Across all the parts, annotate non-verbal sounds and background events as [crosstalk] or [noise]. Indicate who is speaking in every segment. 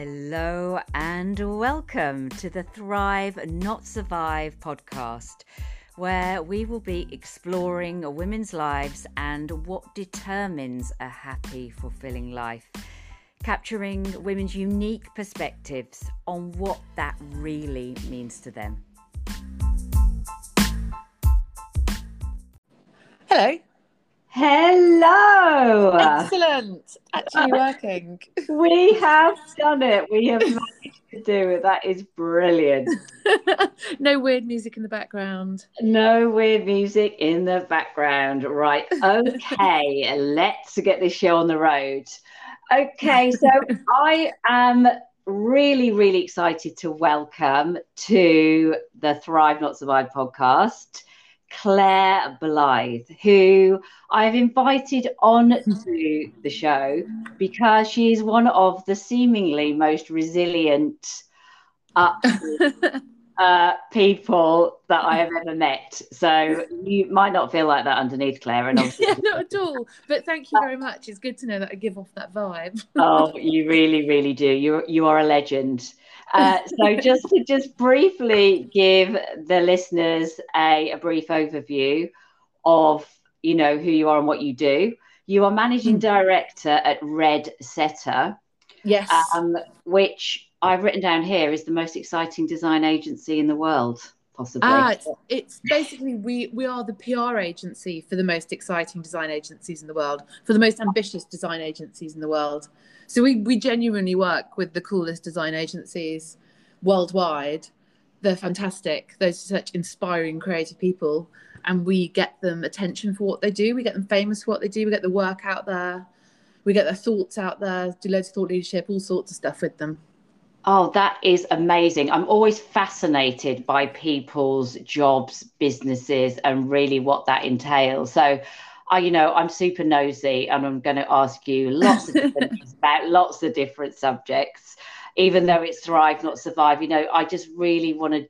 Speaker 1: Hello and welcome to the Thrive Not Survive podcast, where we will be exploring women's lives and what determines a happy, fulfilling life, capturing women's unique perspectives on what that really means to them.
Speaker 2: Hello.
Speaker 1: Hello.
Speaker 2: Excellent. Actually working.
Speaker 1: We have done it. We have managed to do it. That is brilliant. [laughs]
Speaker 2: no weird music in the background.
Speaker 1: No weird music in the background. Right. Okay. let's get this show on the road. Okay. So [laughs] I am really, really excited to welcome to the Thrive Not Survive podcast Claire Blythe, who I've invited on [laughs] to the show because she's one of the seemingly most resilient up [laughs] uh, people that I have ever met. So you might not feel like that underneath, Claire. And
Speaker 2: yeah, not at all. But thank you very much. It's good to know that I give off that vibe.
Speaker 1: oh, you [laughs] really, really do. You you are a legend. Uh, so just to just briefly give the listeners a, a, brief overview of you know who you are and what you do. You are managing hmm. director at Red Setter.
Speaker 2: Yes.
Speaker 1: Um, which I've written down here is the most exciting design agency in the world. Possibly.
Speaker 2: Ah, it's, it's basically we we are the PR agency for the most exciting design agencies in the world, for the most ambitious design agencies in the world. So we, we genuinely work with the coolest design agencies worldwide. They're fantastic. Those are such inspiring, creative people. And we get them attention for what they do. We get them famous for what they do. We get the work out there. We get their thoughts out there, do loads of thought leadership, all sorts of stuff with them.
Speaker 1: Oh, that is amazing. I'm always fascinated by people's jobs, businesses, and really what that entails. So I, you know, I'm super nosy and I'm going to ask you lots of different [laughs] things about lots of different subjects, even though it's thrive, not survive. You know, I just really want to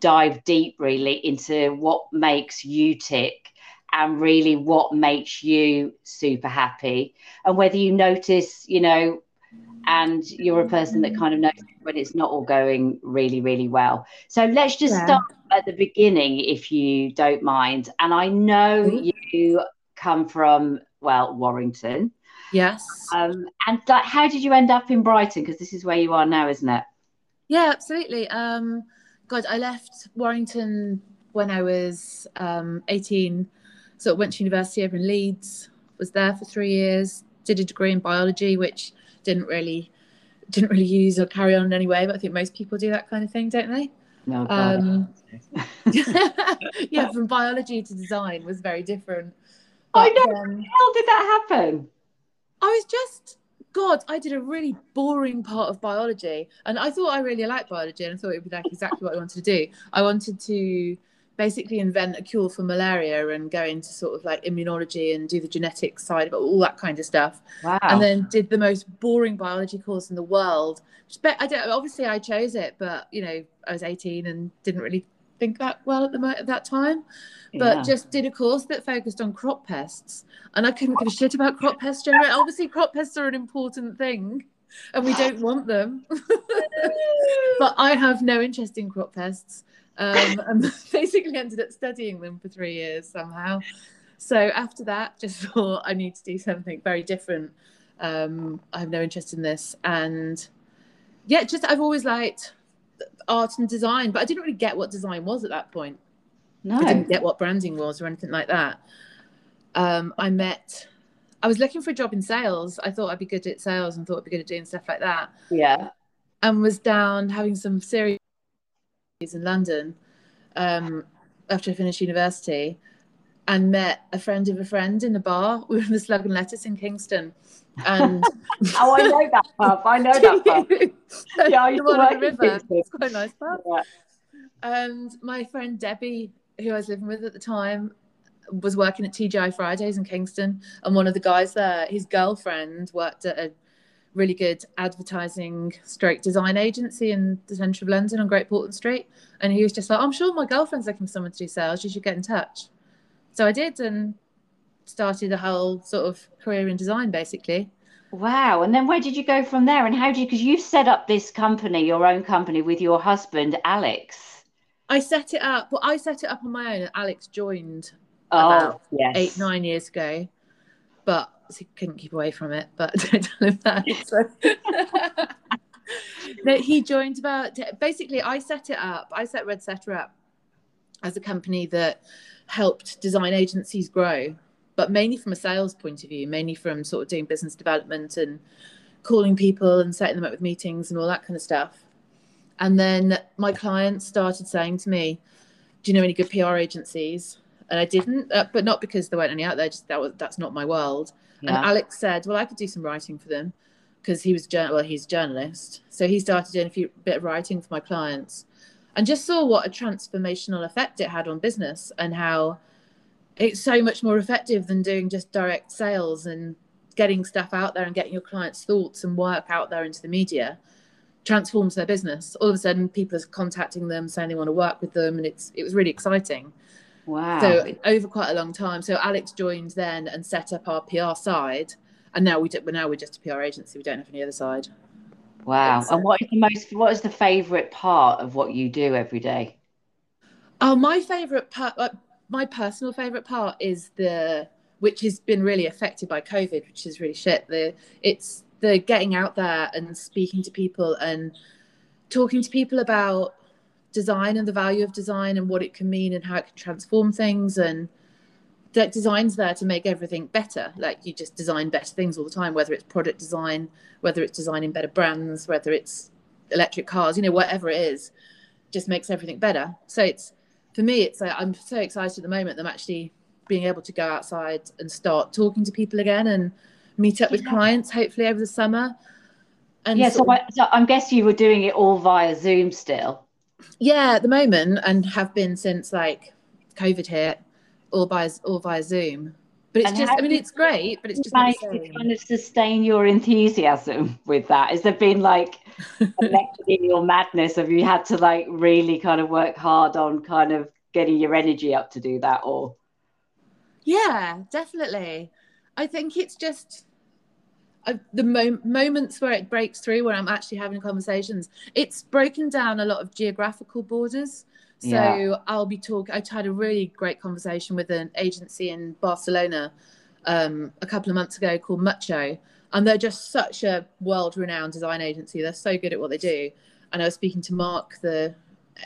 Speaker 1: dive deep really into what makes you tick and really what makes you super happy and whether you notice, you know, and you're a person that kind of knows when it's not all going really, really well. So let's just yeah. start at the beginning, if you don't mind. And I know mm-hmm. you come from, well, Warrington.
Speaker 2: Yes.
Speaker 1: Um, and that, how did you end up in Brighton? Because this is where you are now, isn't it?
Speaker 2: Yeah, absolutely. Um, God, I left Warrington when I was um, 18. So I went to university over in Leeds, was there for three years, did a degree in biology, which didn't really didn't really use or carry on in any way, but I think most people do that kind of thing, don't they?
Speaker 1: No, um, [laughs]
Speaker 2: yeah, from biology to design was very different.
Speaker 1: But, I know. Um, how did that happen?
Speaker 2: I was just God. I did a really boring part of biology, and I thought I really liked biology, and I thought it would be like exactly what I wanted to do. I wanted to basically invent a cure for malaria and go into sort of like immunology and do the genetic side of it, all that kind of stuff.
Speaker 1: Wow.
Speaker 2: And then did the most boring biology course in the world. I don't, obviously I chose it, but you know, I was 18 and didn't really think that well at the at that time. But yeah. just did a course that focused on crop pests, and I couldn't give a shit about crop pests. Generally, obviously, crop pests are an important thing, and we don't want them. [laughs] but I have no interest in crop pests um, [laughs] and basically ended up studying them for three years somehow. So after that, just [laughs] thought I need to do something very different. Um, I have no interest in this, and yeah, just I've always liked art and design, but I didn't really get what design was at that point.
Speaker 1: No,
Speaker 2: I didn't get what branding was or anything like that. Um, I met. I was looking for a job in sales. I thought I'd be good at sales and thought I'd be good at doing stuff like that.
Speaker 1: Yeah.
Speaker 2: And was down having some serious in London um, after I finished university and met a friend of a friend in a bar. We were in the Slug and Lettuce in Kingston. And [laughs]
Speaker 1: oh, I know that pub. I know [laughs] that pub. [laughs]
Speaker 2: yeah, I used to work the river. It's quite a nice pub. Yeah. And my friend Debbie, who I was living with at the time, was working at TGI Fridays in Kingston. And one of the guys there, his girlfriend, worked at a really good advertising stroke design agency in the centre of London on Great Portland Street. And he was just like, I'm sure my girlfriend's looking for someone to do sales. You should get in touch. So I did and started a whole sort of career in design basically.
Speaker 1: Wow. And then where did you go from there? And how did you, because you set up this company, your own company with your husband, Alex.
Speaker 2: I set it up. Well, I set it up on my own and Alex joined oh, about yes. eight, nine years ago. But he couldn't keep away from it. But [laughs] don't tell him that. So. no, [laughs] he joined about basically I set it up. I set Red Setter up as a company that helped design agencies grow, but mainly from a sales point of view, mainly from sort of doing business development and calling people and setting them up with meetings and all that kind of stuff. And then my clients started saying to me, "Do you know any good PR agencies?" And I didn't, uh, but not because there weren't any out there. Just that was that's not my world. Yeah. And Alex said, "Well, I could do some writing for them." because he was well he's a journalist so he started doing a few bit of writing for my clients and just saw what a transformational effect it had on business and how it's so much more effective than doing just direct sales and getting stuff out there and getting your clients thoughts and work out there into the media transforms their business all of a sudden people are contacting them saying they want to work with them and it's it was really exciting
Speaker 1: wow
Speaker 2: so over quite a long time so alex joined then and set up our pr side and now we do, but now we're just a PR agency. We don't have any other side.
Speaker 1: Wow. and what is the most? What is the favourite part of what you do every day?
Speaker 2: Oh, my favourite part, uh, my personal favourite part is the which has been really affected by COVID, which is really shit. The it's the getting out there and speaking to people and talking to people about design and the value of design and what it can mean and how it can transform things and that design's there to make everything better. Like you just design better things all the time, whether it's product design, whether it's designing better brands, whether it's electric cars, you know, whatever it is, just makes everything better. So it's for me, it's uh, I'm so excited at the moment. that I'm actually being able to go outside and start talking to people again and meet up with yeah. clients, hopefully over the summer.
Speaker 1: And yeah, so, I, so I'm guessing you were doing it all via Zoom still.
Speaker 2: Yeah, at the moment, and have been since like COVID hit all by all via Zoom. But it's and just, I mean, it's great, but it's just
Speaker 1: nice to kind of sustain your enthusiasm with that. Has there been like [laughs] in your madness? Have you had to like really kind of work hard on kind of getting your energy up to do that, or?
Speaker 2: Yeah, definitely. I think it's just the mo- moments where it breaks through, where I'm actually having conversations. It's broken down a lot of geographical borders. So yeah. I'll be talking. I had a really great conversation with an agency in Barcelona um, a couple of months ago called Mucho, and they're just such a world-renowned design agency. They're so good at what they do. And I was speaking to Mark, the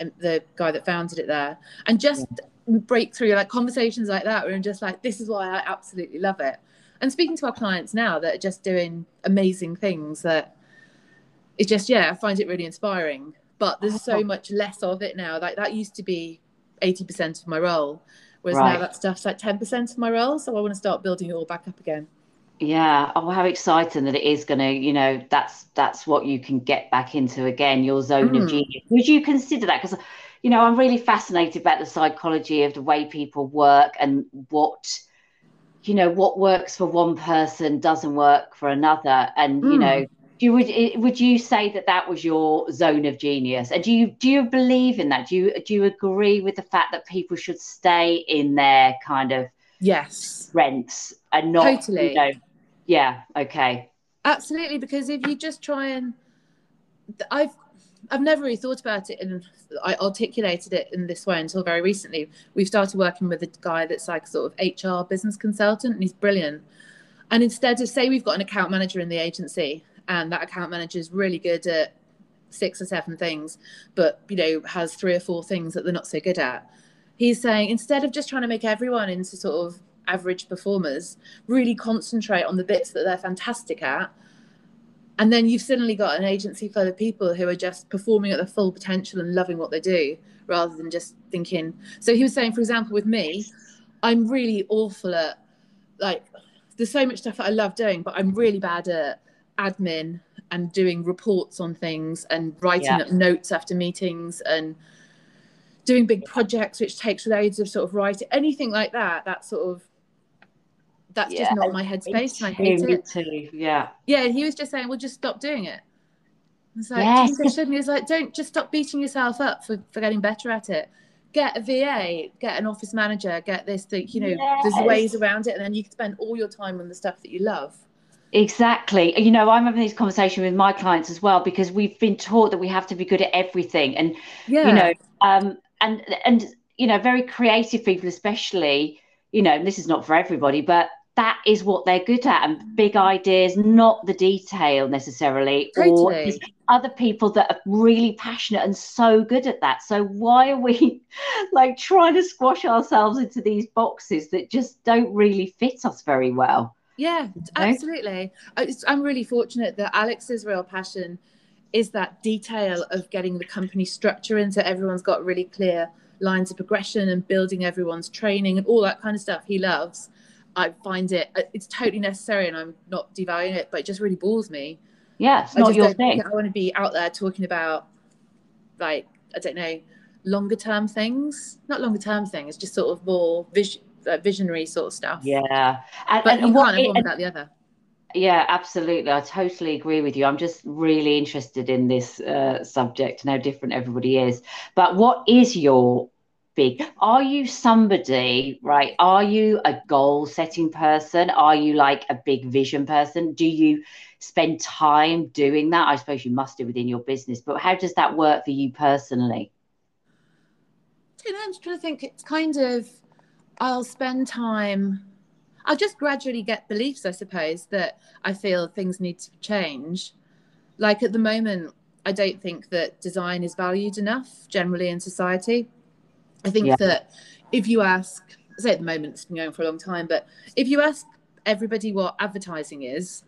Speaker 2: um, the guy that founded it there, and just yeah. breakthrough like conversations like that, where I'm just like, this is why I absolutely love it. And speaking to our clients now that are just doing amazing things that it's just yeah, I find it really inspiring but there's so much less of it now. Like that used to be 80% of my role, whereas right. now that stuff's like 10% of my role. So I want to start building it all back up again.
Speaker 1: Yeah. Oh, how exciting that it is going to, you know, that's that's what you can get back into again, your zone mm. of genius. Would you consider that? Because, you know, I'm really fascinated about the psychology of the way people work and what, you know, what works for one person doesn't work for another. And, mm. you know, you would would you say that that was your zone of genius? And do you do you believe in that? Do you do you agree with the fact that people should stay in their kind of
Speaker 2: yes.
Speaker 1: rents and not totally. you know, yeah okay.
Speaker 2: Absolutely because if you just try and i've I've never really thought about it and I articulated it in this way until very recently. We've started working with a guy that's like sort of HR business consultant and he's brilliant. And instead of say we've got an account manager in the agency and that account manager is really good at six or seven things, but you know has three or four things that they're not so good at. He's saying instead of just trying to make everyone into sort of average performers, really concentrate on the bits that they're fantastic at. And then you've suddenly got an agency full of people who are just performing at their full potential and loving what they do rather than just thinking. So he was saying, for example, with me, I'm really awful at like, there's so much stuff that I love doing, but I'm really bad at admin and doing reports on things and writing yeah. up notes after meetings and doing big projects which takes loads of sort of writing anything like that that sort of that's yeah. just not my headspace and I hate it.
Speaker 1: Too. Yeah.
Speaker 2: Yeah, he was just saying, well just stop doing it. It's like yes. shouldn't he was like, don't just stop beating yourself up for, for getting better at it. Get a VA, get an office manager, get this thing, you know, yes. there's ways around it, and then you can spend all your time on the stuff that you love
Speaker 1: Exactly. You know, I'm having this conversation with my clients as well because we've been taught that we have to be good at everything, and yeah. you know, um, and and you know, very creative people, especially, you know, this is not for everybody, but that is what they're good at and big ideas, not the detail necessarily, totally. or other people that are really passionate and so good at that. So why are we [laughs] like trying to squash ourselves into these boxes that just don't really fit us very well?
Speaker 2: Yeah, absolutely. I'm really fortunate that Alex's real passion is that detail of getting the company structure in so everyone's got really clear lines of progression and building everyone's training and all that kind of stuff he loves. I find it it's totally necessary and I'm not devaluing it, but it just really bores me.
Speaker 1: Yeah, it's not your thing.
Speaker 2: I want to be out there talking about like I don't know longer term things, not longer term things, just sort of more vision uh, visionary sort of stuff.
Speaker 1: Yeah,
Speaker 2: and, but and you can't have one without the other.
Speaker 1: Yeah, absolutely. I totally agree with you. I'm just really interested in this uh, subject and how different everybody is. But what is your Are you somebody, right? Are you a goal setting person? Are you like a big vision person? Do you spend time doing that? I suppose you must do within your business, but how does that work for you personally?
Speaker 2: You know, I'm just trying to think. It's kind of I'll spend time. I'll just gradually get beliefs, I suppose, that I feel things need to change. Like at the moment, I don't think that design is valued enough generally in society. I think yeah. that if you ask, say at the moment, it's been going for a long time, but if you ask everybody what advertising is,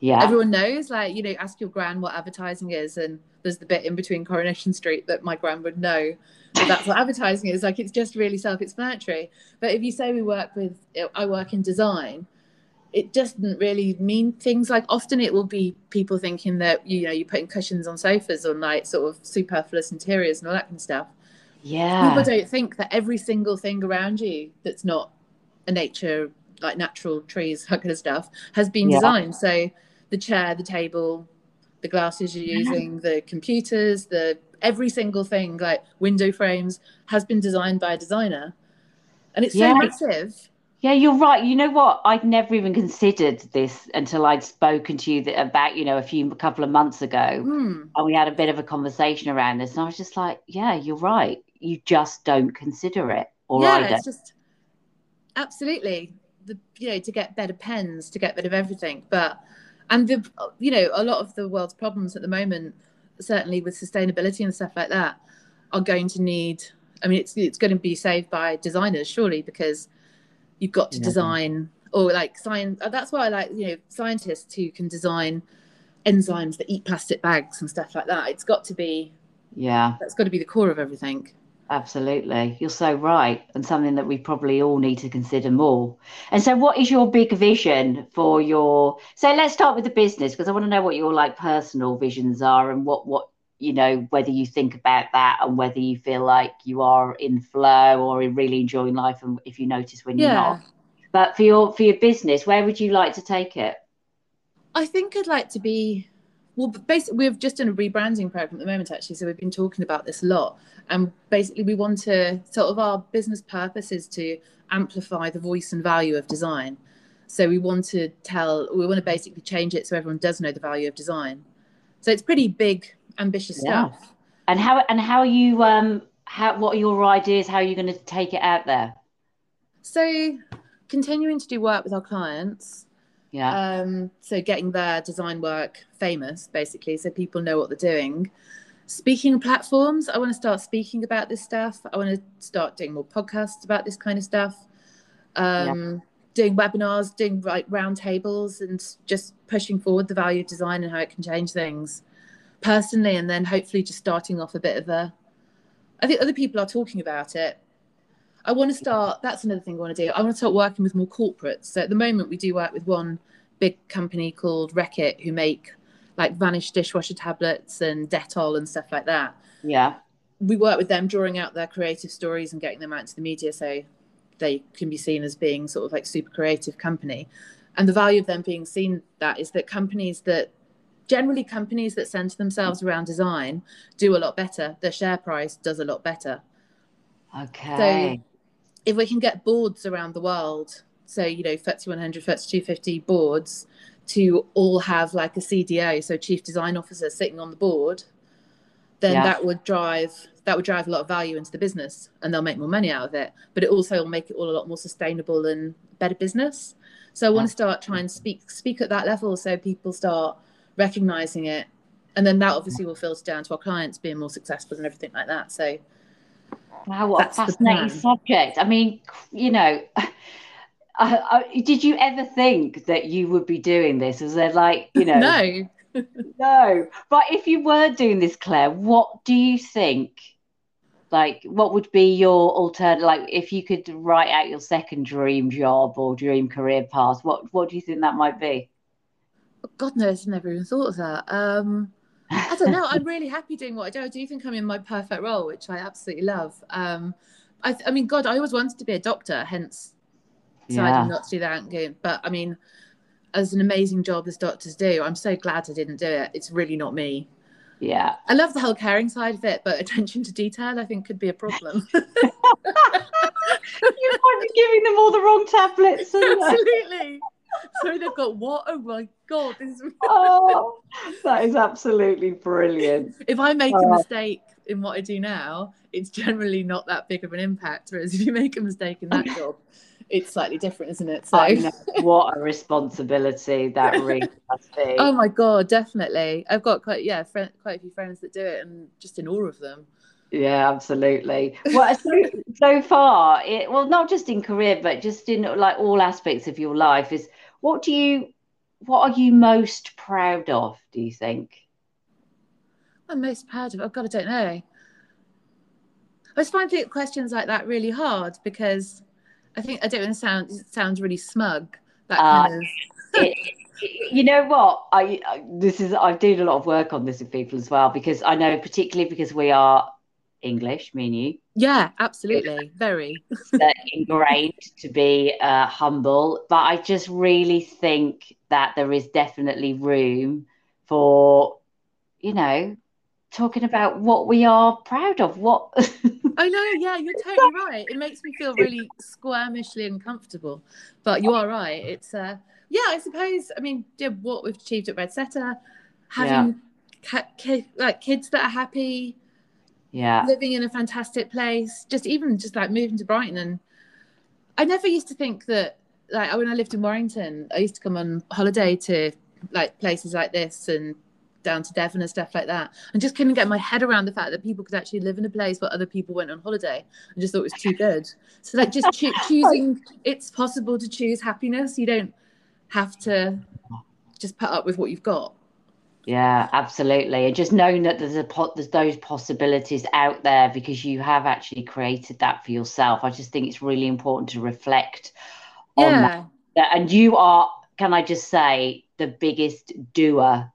Speaker 1: yeah,
Speaker 2: everyone knows. Like you know, ask your grand what advertising is, and there's the bit in between Coronation Street that my grand would know but that's what advertising is like it's just really self-explanatory but if you say we work with i work in design it doesn't really mean things like often it will be people thinking that you know you're putting cushions on sofas or like sort of superfluous interiors and all that kind of stuff
Speaker 1: yeah
Speaker 2: people don't think that every single thing around you that's not a nature like natural trees [laughs] that kind of stuff has been yeah. designed so the chair the table the glasses you're using the computers the every single thing, like window frames, has been designed by a designer, and it's yeah. so massive.
Speaker 1: Yeah, you're right. You know what? I'd never even considered this until I'd spoken to you about, you know, a few a couple of months ago,
Speaker 2: mm.
Speaker 1: and we had a bit of a conversation around this. And I was just like, "Yeah, you're right. You just don't consider it, or
Speaker 2: yeah,
Speaker 1: I don't."
Speaker 2: It's just absolutely the you know to get better pens, to get rid of everything, but and the you know a lot of the world's problems at the moment certainly with sustainability and stuff like that, are going to need. I mean, it's it's going to be saved by designers surely because you've got to yeah. design or like science. Uh, that's why I like you know scientists who can design enzymes that eat plastic bags and stuff like that. It's got to be.
Speaker 1: Yeah.
Speaker 2: That's got to be the core of everything.
Speaker 1: Absolutely. You're so right. And something that we probably all need to consider more. And so, what is your big vision for your? So, let's start with the business because I want to know what your like personal visions are and what, what, you know, whether you think about that and whether you feel like you are in flow or really enjoying life and if you notice when you're not. But for your for your business, where would you like to take it?
Speaker 2: I think I'd like to be well, basically, we've just done a rebranding program at the moment, actually. So we've been talking about this a lot. And basically, we want to sort of our business purpose is to amplify the voice and value of design. So we want to tell, we want to basically change it so everyone does know the value of design. So it's pretty big, ambitious yeah. stuff.
Speaker 1: And how and how are you um how what are your ideas? How are you going to take it out there?
Speaker 2: So continuing to do work with our clients
Speaker 1: yeah.
Speaker 2: Um, so getting their design work famous, basically, so people know what they're doing. Speaking platforms, I want to start speaking about this stuff. I want to start doing more podcasts about this kind of stuff. Um, yeah. Doing webinars, doing like roundtables, and just pushing forward the value of design and how it can change things personally, and then hopefully just starting off a bit of a. I think other people are talking about it, I want to start. That's another thing I want to do. I want to start working with more corporates. So at the moment, we do work with one big company called Reckitt who make like Vanish dishwasher tablets and Dettol and stuff like that.
Speaker 1: Yeah.
Speaker 2: We work with them, drawing out their creative stories and getting them out to the media so they can be seen as being sort of like super creative company. And the value of them being seen that is that companies that generally companies that center themselves around design do a lot better. Their share price does a lot better.
Speaker 1: Okay.
Speaker 2: So if we can get boards around the world so you know, FTSE 100, FTSE 250 boards to all have like a CDO, so chief design officer sitting on the board, then yeah. that would drive that would drive a lot of value into the business and they'll make more money out of it. But it also will make it all a lot more sustainable and better business. So I want to start trying to speak speak at that level so people start recognizing it. And then that obviously will filter down to our clients being more successful and everything like that. So
Speaker 1: Wow, what a fascinating subject. I mean, you know, uh, did you ever think that you would be doing this? Was there like, you know,
Speaker 2: no,
Speaker 1: no. But if you were doing this, Claire, what do you think? Like, what would be your alternative? Like, if you could write out your second dream job or dream career path, what what do you think that might be?
Speaker 2: God knows, I've never even thought of that. Um, I don't know. I'm [laughs] really happy doing what I do. I do think I'm in my perfect role, which I absolutely love. Um, I, I mean, God, I always wanted to be a doctor, hence deciding yeah. not to do that. Game. But I mean, as an amazing job as doctors do, I'm so glad I didn't do it. It's really not me.
Speaker 1: Yeah.
Speaker 2: I love the whole caring side of it, but attention to detail, I think, could be a problem. [laughs]
Speaker 1: you might be giving them all the wrong tablets. [laughs]
Speaker 2: Absolutely. so they've got what? Oh my god! This is... [laughs]
Speaker 1: oh, that is absolutely brilliant.
Speaker 2: If I make a uh, mistake in what I do now, it's generally not that big of an impact. Whereas if you make a mistake in that job, it's slightly different, isn't it?
Speaker 1: So [laughs] what a responsibility that really must be.
Speaker 2: Oh my god, definitely. I've got quite yeah, friend, quite a few friends that do it, and just in awe of them.
Speaker 1: Yeah, absolutely. Well, so, so far, it well, not just in career, but just in like all aspects of your life, is what do you, what are you most proud of? Do you think?
Speaker 2: I'm most proud of. Oh God, I don't know. I just find questions like that really hard because I think I don't want to sound sounds really smug. That uh, kind of.
Speaker 1: it, you know what? I this is I've done a lot of work on this with people as well because I know particularly because we are English, me and you.
Speaker 2: Yeah, absolutely, very [laughs]
Speaker 1: ingrained to be uh, humble. But I just really think that there is definitely room for, you know, talking about what we are proud of. What [laughs]
Speaker 2: I know, yeah, you're totally right. It makes me feel really squirmishly uncomfortable. But you are right. It's uh yeah, I suppose I mean yeah, what we've achieved at Red Setter, having yeah. ki- like kids that are happy,
Speaker 1: yeah,
Speaker 2: living in a fantastic place, just even just like moving to Brighton and I never used to think that like when I lived in Warrington, I used to come on holiday to like places like this and down to Devon and stuff like that, and just couldn't get my head around the fact that people could actually live in a place where other people went on holiday. I just thought it was too good. So like just cho- [laughs] choosing, it's possible to choose happiness. You don't have to just put up with what you've got.
Speaker 1: Yeah, absolutely. And just knowing that there's a pot, there's those possibilities out there because you have actually created that for yourself. I just think it's really important to reflect on that. And you are, can I just say, the biggest doer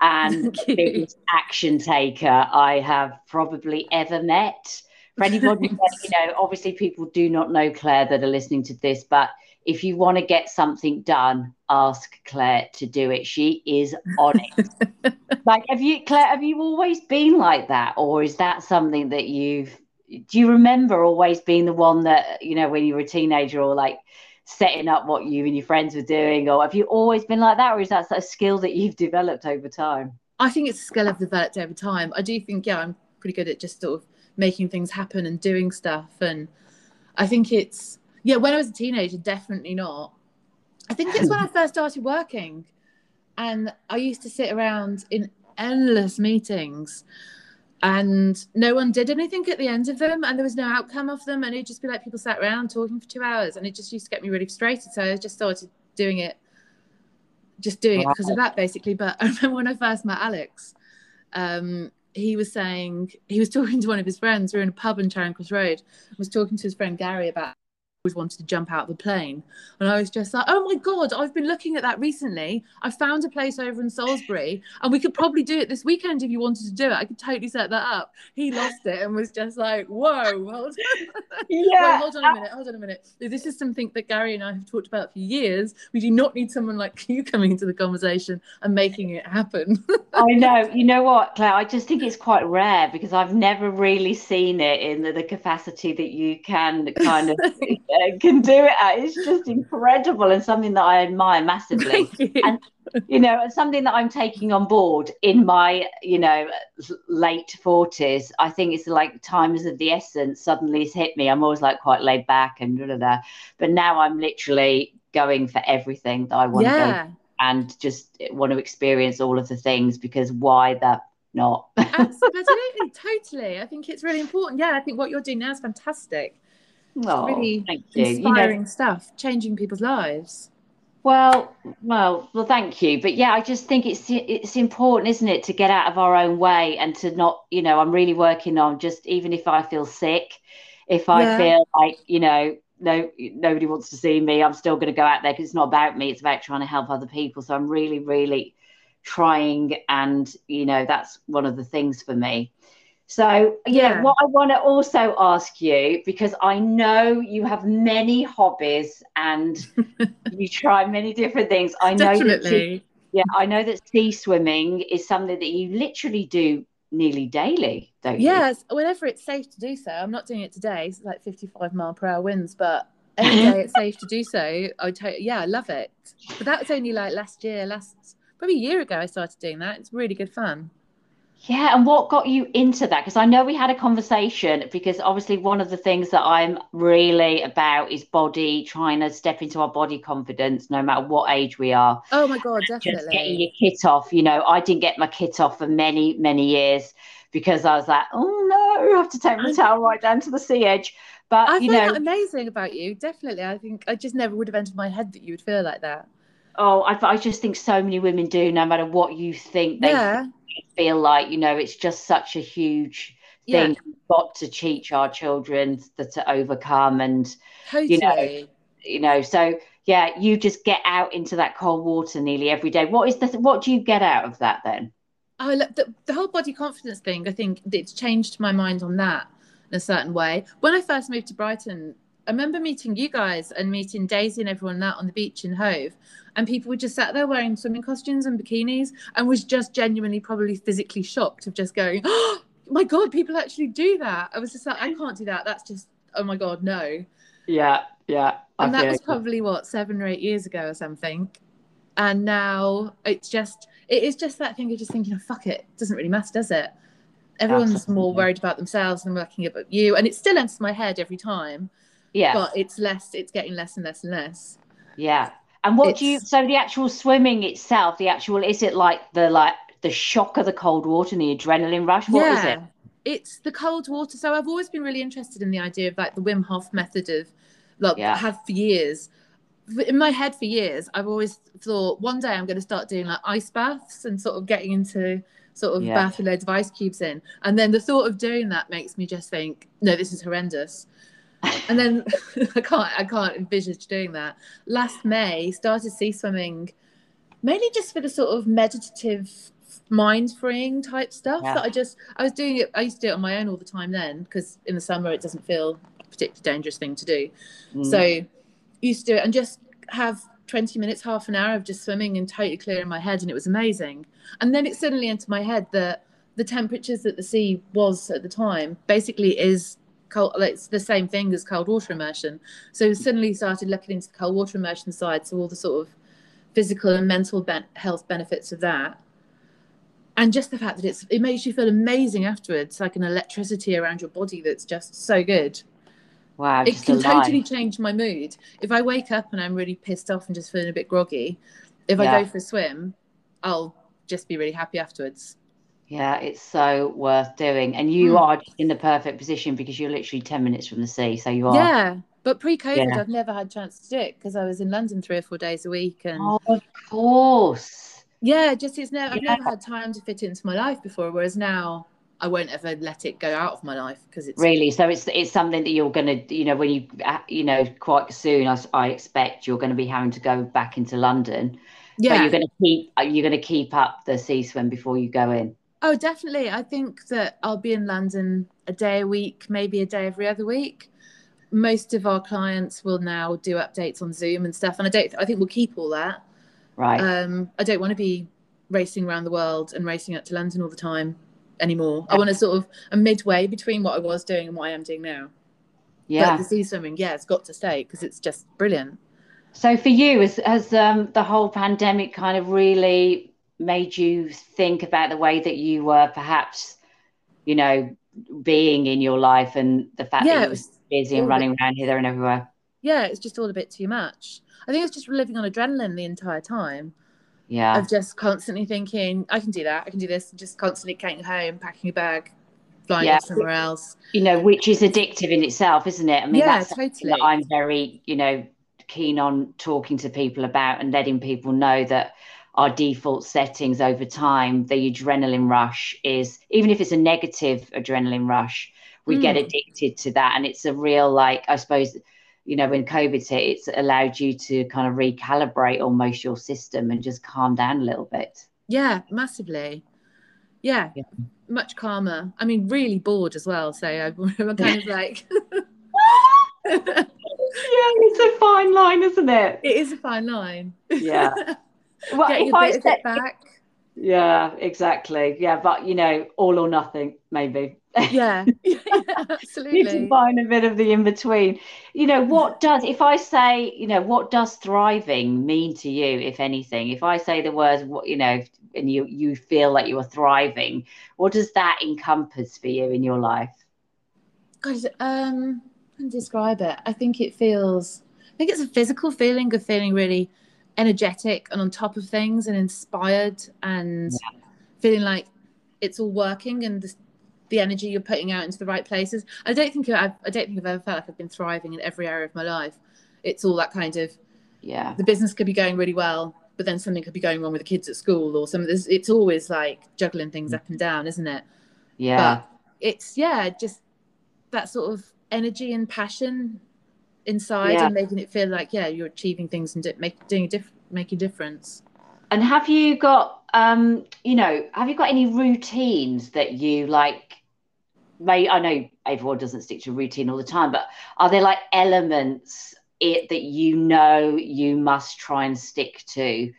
Speaker 1: and [laughs] biggest action taker I have probably ever met. For anybody, you know, obviously people do not know Claire that are listening to this, but if you want to get something done, ask Claire to do it. She is on it. [laughs] like, have you, Claire, have you always been like that? Or is that something that you've, do you remember always being the one that, you know, when you were a teenager or like setting up what you and your friends were doing? Or have you always been like that? Or is that a skill that you've developed over time?
Speaker 2: I think it's a skill I've developed over time. I do think, yeah, I'm pretty good at just sort of making things happen and doing stuff. And I think it's, yeah, when I was a teenager, definitely not. I think it's when I [laughs] first started working. And I used to sit around in endless meetings and no one did anything at the end of them and there was no outcome of them and it'd just be like people sat around talking for two hours and it just used to get me really frustrated so i just started doing it just doing it because of that basically. But [laughs] i remember when i first met alex um, he was saying he was talking to one of his friends we were in a pub in charing cross road was talking to his friend gary about always wanted to jump out of a plane. And I was just like, oh my God, I've been looking at that recently. I found a place over in Salisbury and we could probably do it this weekend if you wanted to do it. I could totally set that up. He lost it and was just like, whoa, hold on. [laughs]
Speaker 1: Yeah.
Speaker 2: Wait, hold on a minute, hold on a minute. This is something that Gary and I have talked about for years. We do not need someone like [laughs] you coming into the conversation and making it happen. [laughs]
Speaker 1: I know. You know what, Claire? I just think it's quite rare because I've never really seen it in the, the capacity that you can kind of Uh, can do it at. It's just incredible and something that I admire massively. [laughs] and you know, something that I'm taking on board in my, you know, late forties. I think it's like times of the essence suddenly has hit me. I'm always like quite laid back and blah, blah, blah. but now I'm literally going for everything that I want yeah. to go and just want to experience all of the things because why the not? [laughs]
Speaker 2: Absolutely, totally. I think it's really important. Yeah, I think what you're doing now is fantastic. Oh, really inspiring you know, stuff, changing people's lives.
Speaker 1: Well, well, well. Thank you, but yeah, I just think it's it's important, isn't it, to get out of our own way and to not, you know, I'm really working on just even if I feel sick, if I yeah. feel like, you know, no, nobody wants to see me, I'm still going to go out there because it's not about me; it's about trying to help other people. So I'm really, really trying, and you know, that's one of the things for me. So, yeah, yeah, what I want to also ask you, because I know you have many hobbies and [laughs] you try many different things. I know Definitely. that you, yeah, I know that sea swimming is something that you literally do nearly daily, don't
Speaker 2: you? Yes, whenever it's safe to do so. I'm not doing it today, it's like 55 mile per hour winds, but [laughs] it's safe to do so. I t- yeah, I love it. But that was only like last year, last probably a year ago I started doing that. It's really good fun.
Speaker 1: Yeah, and what got you into that? Because I know we had a conversation because obviously one of the things that I'm really about is body, trying to step into our body confidence no matter what age we are.
Speaker 2: Oh my god, definitely. Just
Speaker 1: getting your kit off. You know, I didn't get my kit off for many, many years because I was like, oh no, I have to take my towel right down to the sea edge. But
Speaker 2: I
Speaker 1: you
Speaker 2: know, amazing about you. Definitely, I think I just never would have entered my head that you would feel like that.
Speaker 1: Oh, I, I just think so many women do, no matter what you think they yeah. feel like you know it's just such a huge thing. Yeah. we've got to teach our children that to overcome and totally. you know you know so yeah you just get out into that cold water nearly every day. What is the what do you get out of that then?
Speaker 2: Oh the, the whole body confidence thing i think it's changed my mind on that in a certain way. When i first moved to brighton I remember meeting you guys and meeting Daisy and everyone that on the beach in Hove, and people were just sat there wearing swimming costumes and bikinis, and was just genuinely probably physically shocked of just going, [gasps] "Oh my god, people actually do that!" I was just like, "I can't do that. That's just oh my god, no."
Speaker 1: Yeah, yeah.
Speaker 2: And that was probably what seven or eight years ago or something, and now it's just it is just that thing of just thinking, oh, "Fuck it, it doesn't really matter, does it?" Everyone's Absolutely. more worried about themselves than working about you, and it still enters my head every time
Speaker 1: yeah.
Speaker 2: But it's less, it's getting less and less and less.
Speaker 1: Yeah. And what it's... do you, so the actual swimming itself, the actual, is it like the, like, the shock of the cold water and the adrenaline rush? What yeah. is it?
Speaker 2: It's the cold water. So I've always been really interested in the idea of like the Wim Hof method of, like, yeah. have for years. In my head for years, I've always thought one day I'm going to start doing like ice baths and sort of getting into sort of yeah. bath with loads of ice cubes in. And then the thought of doing that makes me just think, no, this is horrendous and then [laughs] I can't I can't envisage doing that. Last May, started sea swimming, mainly just for the sort of meditative, mind freeing type stuff yeah. that I just I was doing it. I used to do it on my own all the time then because in the summer it doesn't feel a particularly dangerous thing to do. Mm. So used to do it and just have 20 minutes, half an hour of just swimming and totally clearing my head, and it was amazing. And then it suddenly entered my head that the temperatures that the sea was at the time basically is cold it's the same thing as cold water immersion. So suddenly started looking into the cold water immersion side so all the sort of physical and mental ben- health benefits of that. And just the fact that it's it makes you feel amazing afterwards like an electricity around your body that's just so good.
Speaker 1: Wow
Speaker 2: it can totally change my mood. If i wake up and i'm really pissed off and just feeling a bit groggy if yeah. i go for a swim i'll just be really happy afterwards
Speaker 1: yeah, it's so worth doing. And you mm. are in the perfect position because you're literally 10 minutes from the sea. So you are.
Speaker 2: Yeah. But pre COVID, yeah. I've never had a chance to do it because I was in London three or four days a week. And
Speaker 1: oh, of course.
Speaker 2: Yeah, just it's never, yeah. I've never had time to fit into my life before. Whereas now I won't ever let it go out of my life because it's
Speaker 1: really so it's it's something that you're gonna you know when you uh, you know quite soon I, I expect you're going to be having to go back into London yeah but you're going to keep uh, you're going to keep up the sea swim before you go in
Speaker 2: Oh, definitely. I think that I'll be in London a day a week, maybe a day every other week. Most of our clients will now do updates on Zoom and stuff, and I don't. I think we'll keep all that.
Speaker 1: Right.
Speaker 2: Um, I don't want to be racing around the world and racing up to London all the time anymore. I want to sort of a midway between what I was doing and what I am doing now. Yeah. But the sea swimming, yeah, it's got to stay because it's just brilliant.
Speaker 1: So for you, has, has um, the whole pandemic kind of really made you think about the way that you were perhaps, you know, being in your life and the fact yeah, that you were busy and running around here, there, and everywhere?
Speaker 2: Yeah, it's just all a bit too much. I think it's just living on adrenaline the entire time.
Speaker 1: Yeah.
Speaker 2: Of just constantly thinking, I can do that, I can do this, and just constantly getting home, packing a bag, flying yeah. somewhere else.
Speaker 1: You know, which is addictive in itself, isn't it? I mean, yeah, that's totally. that I'm very, you know, keen on talking to people about and letting people know that our default settings over time, the adrenaline rush is, even if it's a negative adrenaline rush, we mm. get hmm. addicted to that. And it's a real, like, I suppose, you know, when COVID hit, it's allowed you to kind of recalibrate almost your system and just calm down a little bit.
Speaker 2: Yeah, massively. Yeah, yeah. much calmer. I mean, really bored as well. So [laughs] I'm kind of like. [laughs] [laughs]
Speaker 1: yeah, it's a fine line, isn't it?
Speaker 2: It is a fine line.
Speaker 1: Yeah. Well,
Speaker 2: Getting if I set, back.
Speaker 1: Yeah, exactly. Yeah, but you know, all or nothing, maybe.
Speaker 2: Yeah, [laughs] [laughs] yeah absolutely.
Speaker 1: you can find a bit of the in between. You know, what does if I say, you know, what does thriving mean to you, if anything? If I say the words, what you know, and you you feel like you are thriving, what does that encompass for you in your life?
Speaker 2: God, um, describe it. I think it feels. I think it's a physical feeling of feeling really energetic and on top of things and inspired and yeah. feeling like it's all working and the, the, energy you're putting out into the right places. I don't think I've, I don't think I've ever felt like I've been thriving in every area of my life. It's all that kind of
Speaker 1: yeah.
Speaker 2: The business could be going really well, but then something could be going wrong with the kids at school or some. It's always like juggling things up and down, isn't it?
Speaker 1: Yeah.
Speaker 2: But it's yeah, just that sort of energy and passion inside yeah. and making it feel like yeah you're achieving things and make, doing a diff- making a difference
Speaker 1: and have you got um you know have you got any routines that you like may i know everyone doesn't stick to routine all the time but are there like elements it that you know you must try and stick to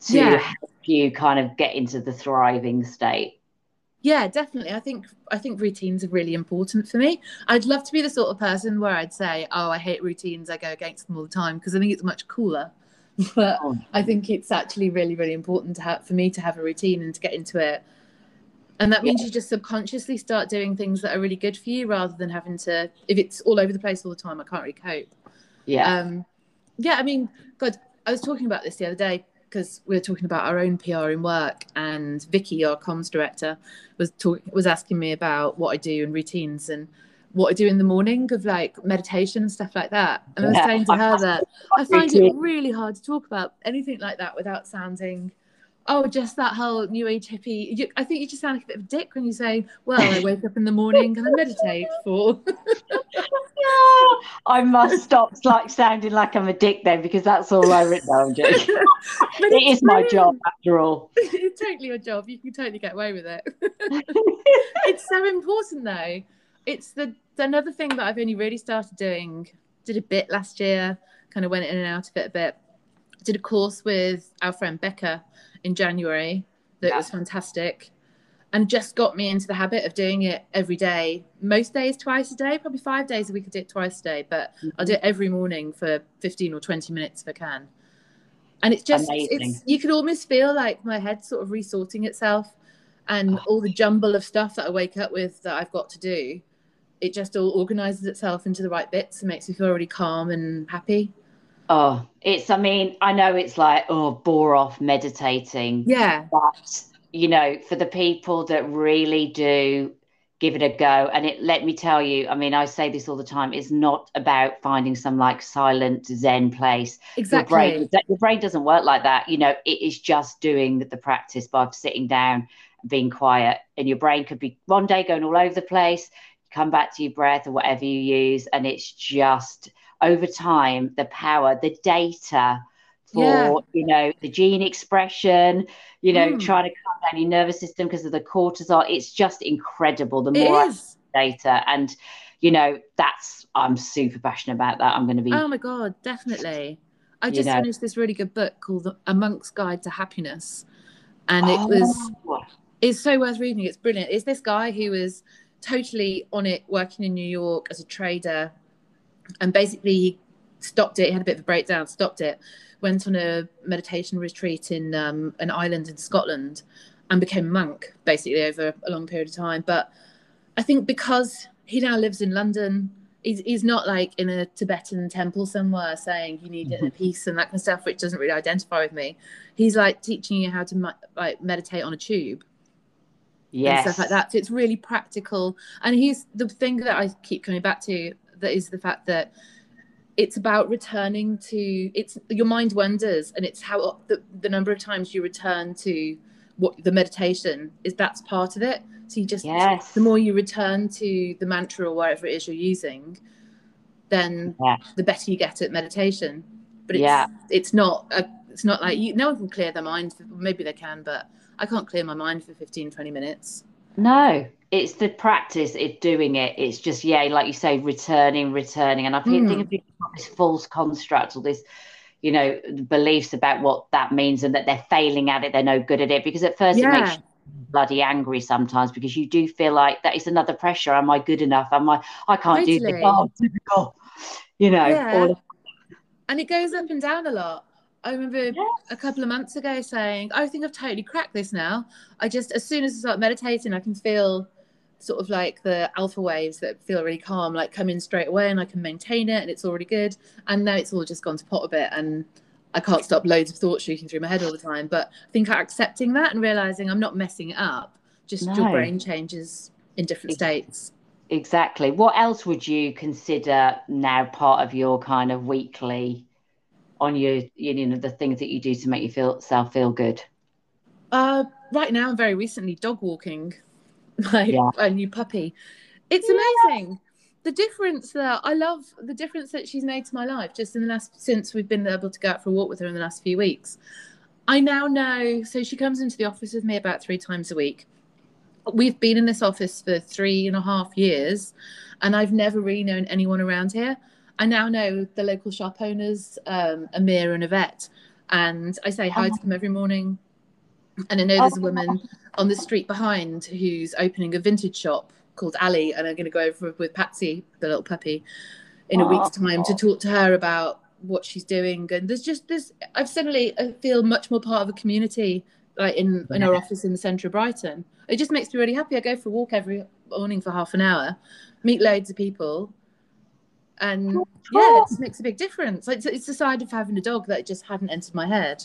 Speaker 1: to yeah. help you kind of get into the thriving state
Speaker 2: yeah, definitely. I think I think routines are really important for me. I'd love to be the sort of person where I'd say, "Oh, I hate routines. I go against them all the time," because I think it's much cooler. [laughs] But oh. I think it's actually really, really important to have for me to have a routine and to get into it. And that means yeah. you just subconsciously start doing things that are really good for you, rather than having to. If it's all over the place all the time, I can't really cope.
Speaker 1: Yeah.
Speaker 2: Um, yeah. I mean, God, I was talking about this the other day because we were talking about our own PR in work, and Vicky, our comms director, was talk, was asking me about what I do and routines and what I do in the morning of like meditation and stuff like that. And I was saying to her that [laughs] I find it really hard to talk about anything like that without sounding oh, just that whole new age hippie. You, I think you just sound like a bit of a dick when you say, well, I wake up in the morning and I meditate for. [laughs] [laughs]
Speaker 1: I must stop like sounding like I'm a dick then because that's all I written [laughs] down. it is my job after all. [laughs]
Speaker 2: It's totally your job. You can totally get away with it. it's so important though. It's the another thing that I've only really started doing. Did a bit last year, kind of went in and out of it a bit. Did a course with our friend Becca in January that yeah. was fantastic and just got me into the habit of doing it every day most days twice a day probably five days a week i do it twice a day but mm-hmm. i'll do it every morning for 15 or 20 minutes if i can and it's just Amazing. it's you could almost feel like my head sort of resorting itself and oh. all the jumble of stuff that i wake up with that i've got to do it just all organizes itself into the right bits and makes me feel really calm and happy
Speaker 1: Oh, it's, I mean, I know it's like, oh, bore off meditating.
Speaker 2: Yeah.
Speaker 1: But, you know, for the people that really do give it a go, and it, let me tell you, I mean, I say this all the time, it's not about finding some like silent Zen place.
Speaker 2: Exactly.
Speaker 1: Your brain, your brain doesn't work like that. You know, it is just doing the practice by sitting down, being quiet, and your brain could be one day going all over the place, come back to your breath or whatever you use, and it's just, over time the power, the data for yeah. you know the gene expression, you know, mm. trying to calm down your nervous system because of the cortisol. It's just incredible. The more data and you know that's I'm super passionate about that. I'm going to be.
Speaker 2: Oh my god, definitely. I just know. finished this really good book called A Monk's Guide to Happiness, and it oh. was it's so worth reading. It's brilliant. It's this guy who was totally on it, working in New York as a trader and basically he stopped it. He had a bit of a breakdown, stopped it, went on a meditation retreat in um, an island in Scotland, and became a monk basically over a long period of time. But I think because he now lives in London, he's, he's not like in a Tibetan temple somewhere saying you need mm-hmm. inner peace and that kind of stuff, which doesn't really identify with me. He's like teaching you how to like meditate on a tube.
Speaker 1: Yes.
Speaker 2: And stuff like that. So it's really practical. And he's the thing that I keep coming back to that is the fact that it's about returning to it's your mind wanders and it's how the, the number of times you return to what the meditation is that's part of it so you just
Speaker 1: yes.
Speaker 2: the more you return to the mantra or whatever it is you're using then
Speaker 1: yeah.
Speaker 2: the better you get at meditation but it's yeah. it's not a, it's not like you no one can clear their mind maybe they can but i can't clear my mind for 15 20 minutes
Speaker 1: no it's the practice of doing it it's just yeah like you say returning returning and i think, mm. think of this false construct or this you know beliefs about what that means and that they're failing at it they're no good at it because at first yeah. it makes you bloody angry sometimes because you do feel like that is another pressure am i good enough am i i can't totally. do this oh, typical you know yeah.
Speaker 2: and it goes up and down a lot I remember yes. a couple of months ago saying, I think I've totally cracked this now. I just, as soon as I start meditating, I can feel sort of like the alpha waves that feel really calm, like come in straight away and I can maintain it and it's already good. And now it's all just gone to pot a bit and I can't stop loads of thoughts shooting through my head all the time. But I think accepting that and realizing I'm not messing it up, just no. your brain changes in different states.
Speaker 1: Exactly. What else would you consider now part of your kind of weekly on your you know the things that you do to make you feel self feel good?
Speaker 2: Uh right now and very recently dog walking [laughs] like yeah. a new puppy. It's amazing. Yeah. The difference that I love the difference that she's made to my life just in the last since we've been able to go out for a walk with her in the last few weeks. I now know so she comes into the office with me about three times a week. We've been in this office for three and a half years and I've never really known anyone around here. I now know the local shop owners, um, Amir and Yvette, and I say hi to them every morning. And I know there's a oh. woman on the street behind who's opening a vintage shop called Ali, and I'm going to go over with Patsy, the little puppy, in a oh. week's time to talk to her about what she's doing. And there's just this. I've suddenly I feel much more part of a community, like in in our office in the centre of Brighton. It just makes me really happy. I go for a walk every morning for half an hour, meet loads of people, and oh, yeah, it just makes a big difference. It's, it's the side of having a dog that just hadn't entered my head.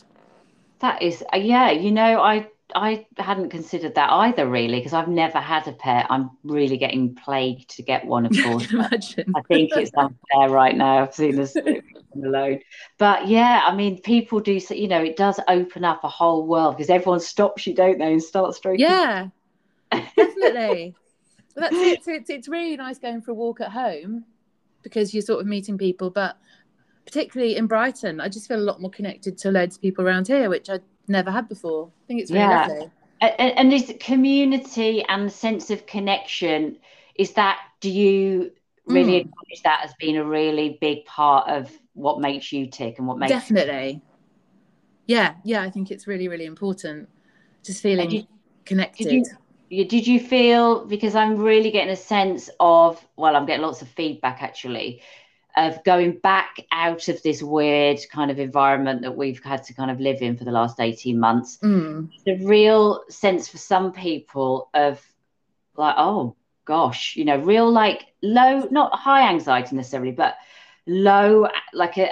Speaker 1: That is, uh, yeah, you know, I I hadn't considered that either, really, because I've never had a pet. I'm really getting plagued to get one, of [laughs] course. I, I think it's unfair right now. I've seen this [laughs] alone, but yeah, I mean, people do. You know, it does open up a whole world because everyone stops you, don't they, and starts stroking.
Speaker 2: Yeah, definitely. well, that's it. It's, it's really nice going for a walk at home because you're sort of meeting people, but particularly in Brighton, I just feel a lot more connected to loads of people around here, which I never had before. I think it's really yeah. lovely.
Speaker 1: And, and this community and sense of connection is that do you really mm. acknowledge that as being a really big part of what makes you tick and what makes
Speaker 2: definitely yeah yeah i think it's really really important just feeling you, connected
Speaker 1: did you, did you feel because i'm really getting a sense of well i'm getting lots of feedback actually of going back out of this weird kind of environment that we've had to kind of live in for the last 18 months.
Speaker 2: Mm.
Speaker 1: The real sense for some people of like, oh gosh, you know, real like low, not high anxiety necessarily, but low like a,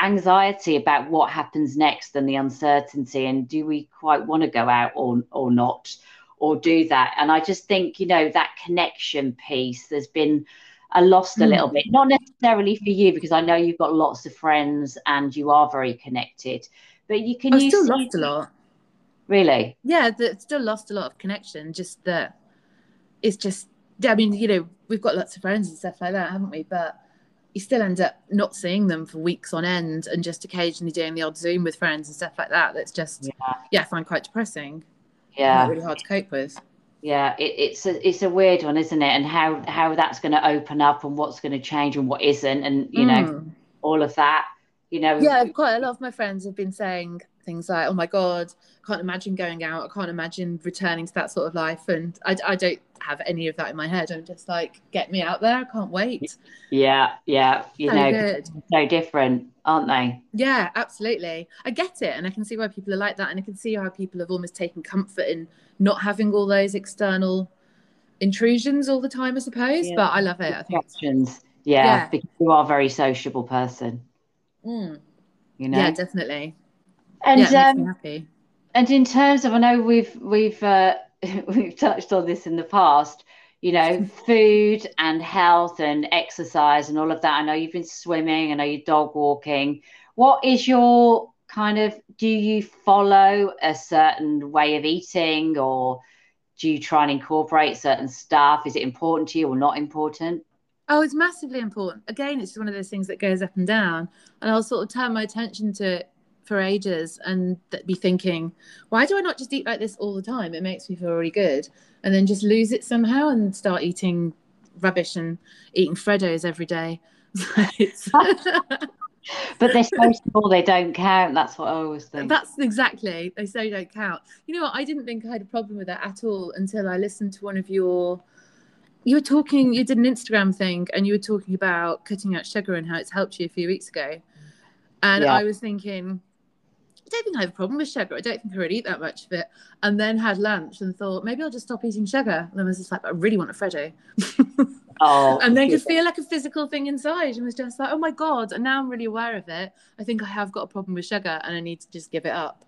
Speaker 1: anxiety about what happens next and the uncertainty and do we quite want to go out or or not or do that and i just think you know that connection piece there's been I lost a little hmm. bit. Not necessarily for you because I know you've got lots of friends and you are very connected. But you can.
Speaker 2: I still lost a lot.
Speaker 1: Really?
Speaker 2: Yeah, the, still lost a lot of connection. Just that it's just. I mean, you know, we've got lots of friends and stuff like that, haven't we? But you still end up not seeing them for weeks on end, and just occasionally doing the odd Zoom with friends and stuff like that. That's just, yeah, yeah I find quite depressing.
Speaker 1: Yeah,
Speaker 2: really hard to cope with
Speaker 1: yeah it, it's a it's a weird one isn't it and how how that's going to open up and what's going to change and what isn't and you mm. know all of that you know
Speaker 2: yeah quite a lot of my friends have been saying things like, oh my God, I can't imagine going out. I can't imagine returning to that sort of life. And I, I don't have any of that in my head. I'm just like, get me out there. I can't wait.
Speaker 1: Yeah. Yeah. You so know, good. so different, aren't they?
Speaker 2: Yeah, absolutely. I get it. And I can see why people are like that. And I can see how people have almost taken comfort in not having all those external intrusions all the time, I suppose. Yeah. But I love it. I think.
Speaker 1: Yeah, yeah, because you are a very sociable person.
Speaker 2: Mm.
Speaker 1: You know?
Speaker 2: Yeah, definitely.
Speaker 1: And yeah, um, happy. And in terms of, I know we've we've uh, [laughs] we've touched on this in the past. You know, [laughs] food and health and exercise and all of that. I know you've been swimming. I know you're dog walking. What is your kind of? Do you follow a certain way of eating, or do you try and incorporate certain stuff? Is it important to you or not important?
Speaker 2: Oh, it's massively important. Again, it's one of those things that goes up and down. And I'll sort of turn my attention to it for ages and be thinking, why do I not just eat like this all the time? It makes me feel really good. And then just lose it somehow and start eating rubbish and eating Freddos every day. [laughs] [laughs]
Speaker 1: but they're so small they don't count. That's what I always think.
Speaker 2: That's exactly. They say don't count. You know what? I didn't think I had a problem with that at all until I listened to one of your you were talking you did an instagram thing and you were talking about cutting out sugar and how it's helped you a few weeks ago and yeah. i was thinking i don't think i have a problem with sugar i don't think i really eat that much of it and then had lunch and thought maybe i'll just stop eating sugar and i was just like i really want a freddo [laughs] oh and then could feel like a physical thing inside and was just like oh my god and now i'm really aware of it i think i have got a problem with sugar and i need to just give it up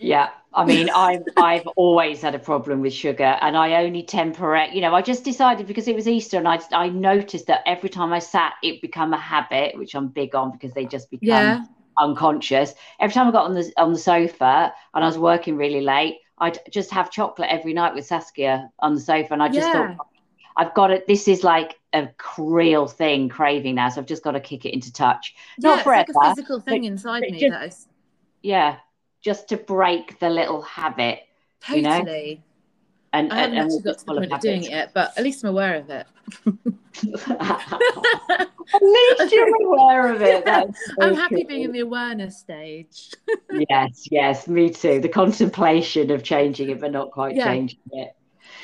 Speaker 1: yeah, I mean, I've [laughs] I've always had a problem with sugar, and I only temporate. You know, I just decided because it was Easter, and I I noticed that every time I sat, it become a habit, which I'm big on because they just become yeah. unconscious. Every time I got on the on the sofa and I was working really late, I'd just have chocolate every night with Saskia on the sofa, and I just yeah. thought, I've got it. This is like a real thing craving now, so I've just got to kick it into touch.
Speaker 2: Yeah, Not forever, like a physical thing inside me. Just, that is...
Speaker 1: Yeah, just to break the little habit.
Speaker 2: Totally. You know? And, I haven't and, actually got to the point of doing it yet, but at least I'm aware of it. [laughs]
Speaker 1: at least you're [laughs] aware of it. So
Speaker 2: I'm happy cool. being in the awareness stage. [laughs]
Speaker 1: yes, yes, me too. The contemplation of changing it, but not quite yeah. changing it.